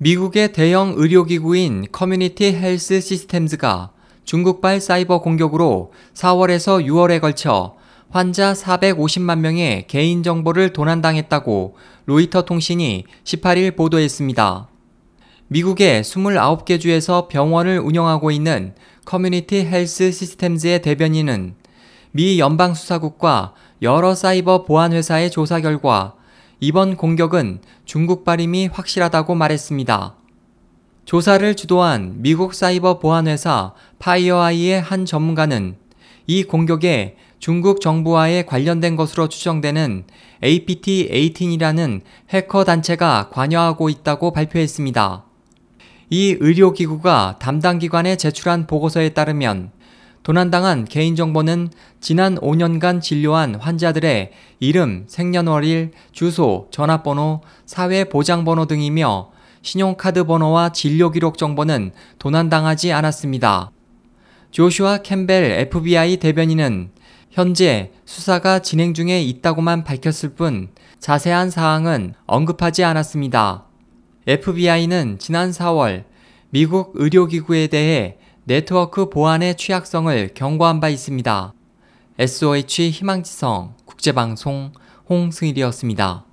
미국의 대형 의료기구인 커뮤니티 헬스 시스템즈가 중국발 사이버 공격으로 4월에서 6월에 걸쳐 환자 450만 명의 개인정보를 도난당했다고 로이터 통신이 18일 보도했습니다. 미국의 29개 주에서 병원을 운영하고 있는 커뮤니티 헬스 시스템즈의 대변인은 미 연방수사국과 여러 사이버 보안 회사의 조사 결과 이번 공격은 중국 발임이 확실하다고 말했습니다. 조사를 주도한 미국 사이버 보안 회사 파이어아이의 한 전문가는 이 공격에 중국 정부와의 관련된 것으로 추정되는 APT-18이라는 해커 단체가 관여하고 있다고 발표했습니다. 이 의료기구가 담당 기관에 제출한 보고서에 따르면 도난당한 개인정보는 지난 5년간 진료한 환자들의 이름, 생년월일, 주소, 전화번호, 사회보장번호 등이며 신용카드 번호와 진료기록 정보는 도난당하지 않았습니다. 조슈아 캠벨 FBI 대변인은 현재 수사가 진행 중에 있다고만 밝혔을 뿐 자세한 사항은 언급하지 않았습니다. FBI는 지난 4월 미국 의료기구에 대해 네트워크 보안의 취약성을 경고한 바 있습니다. SOH 희망지성 국제방송 홍승일이었습니다.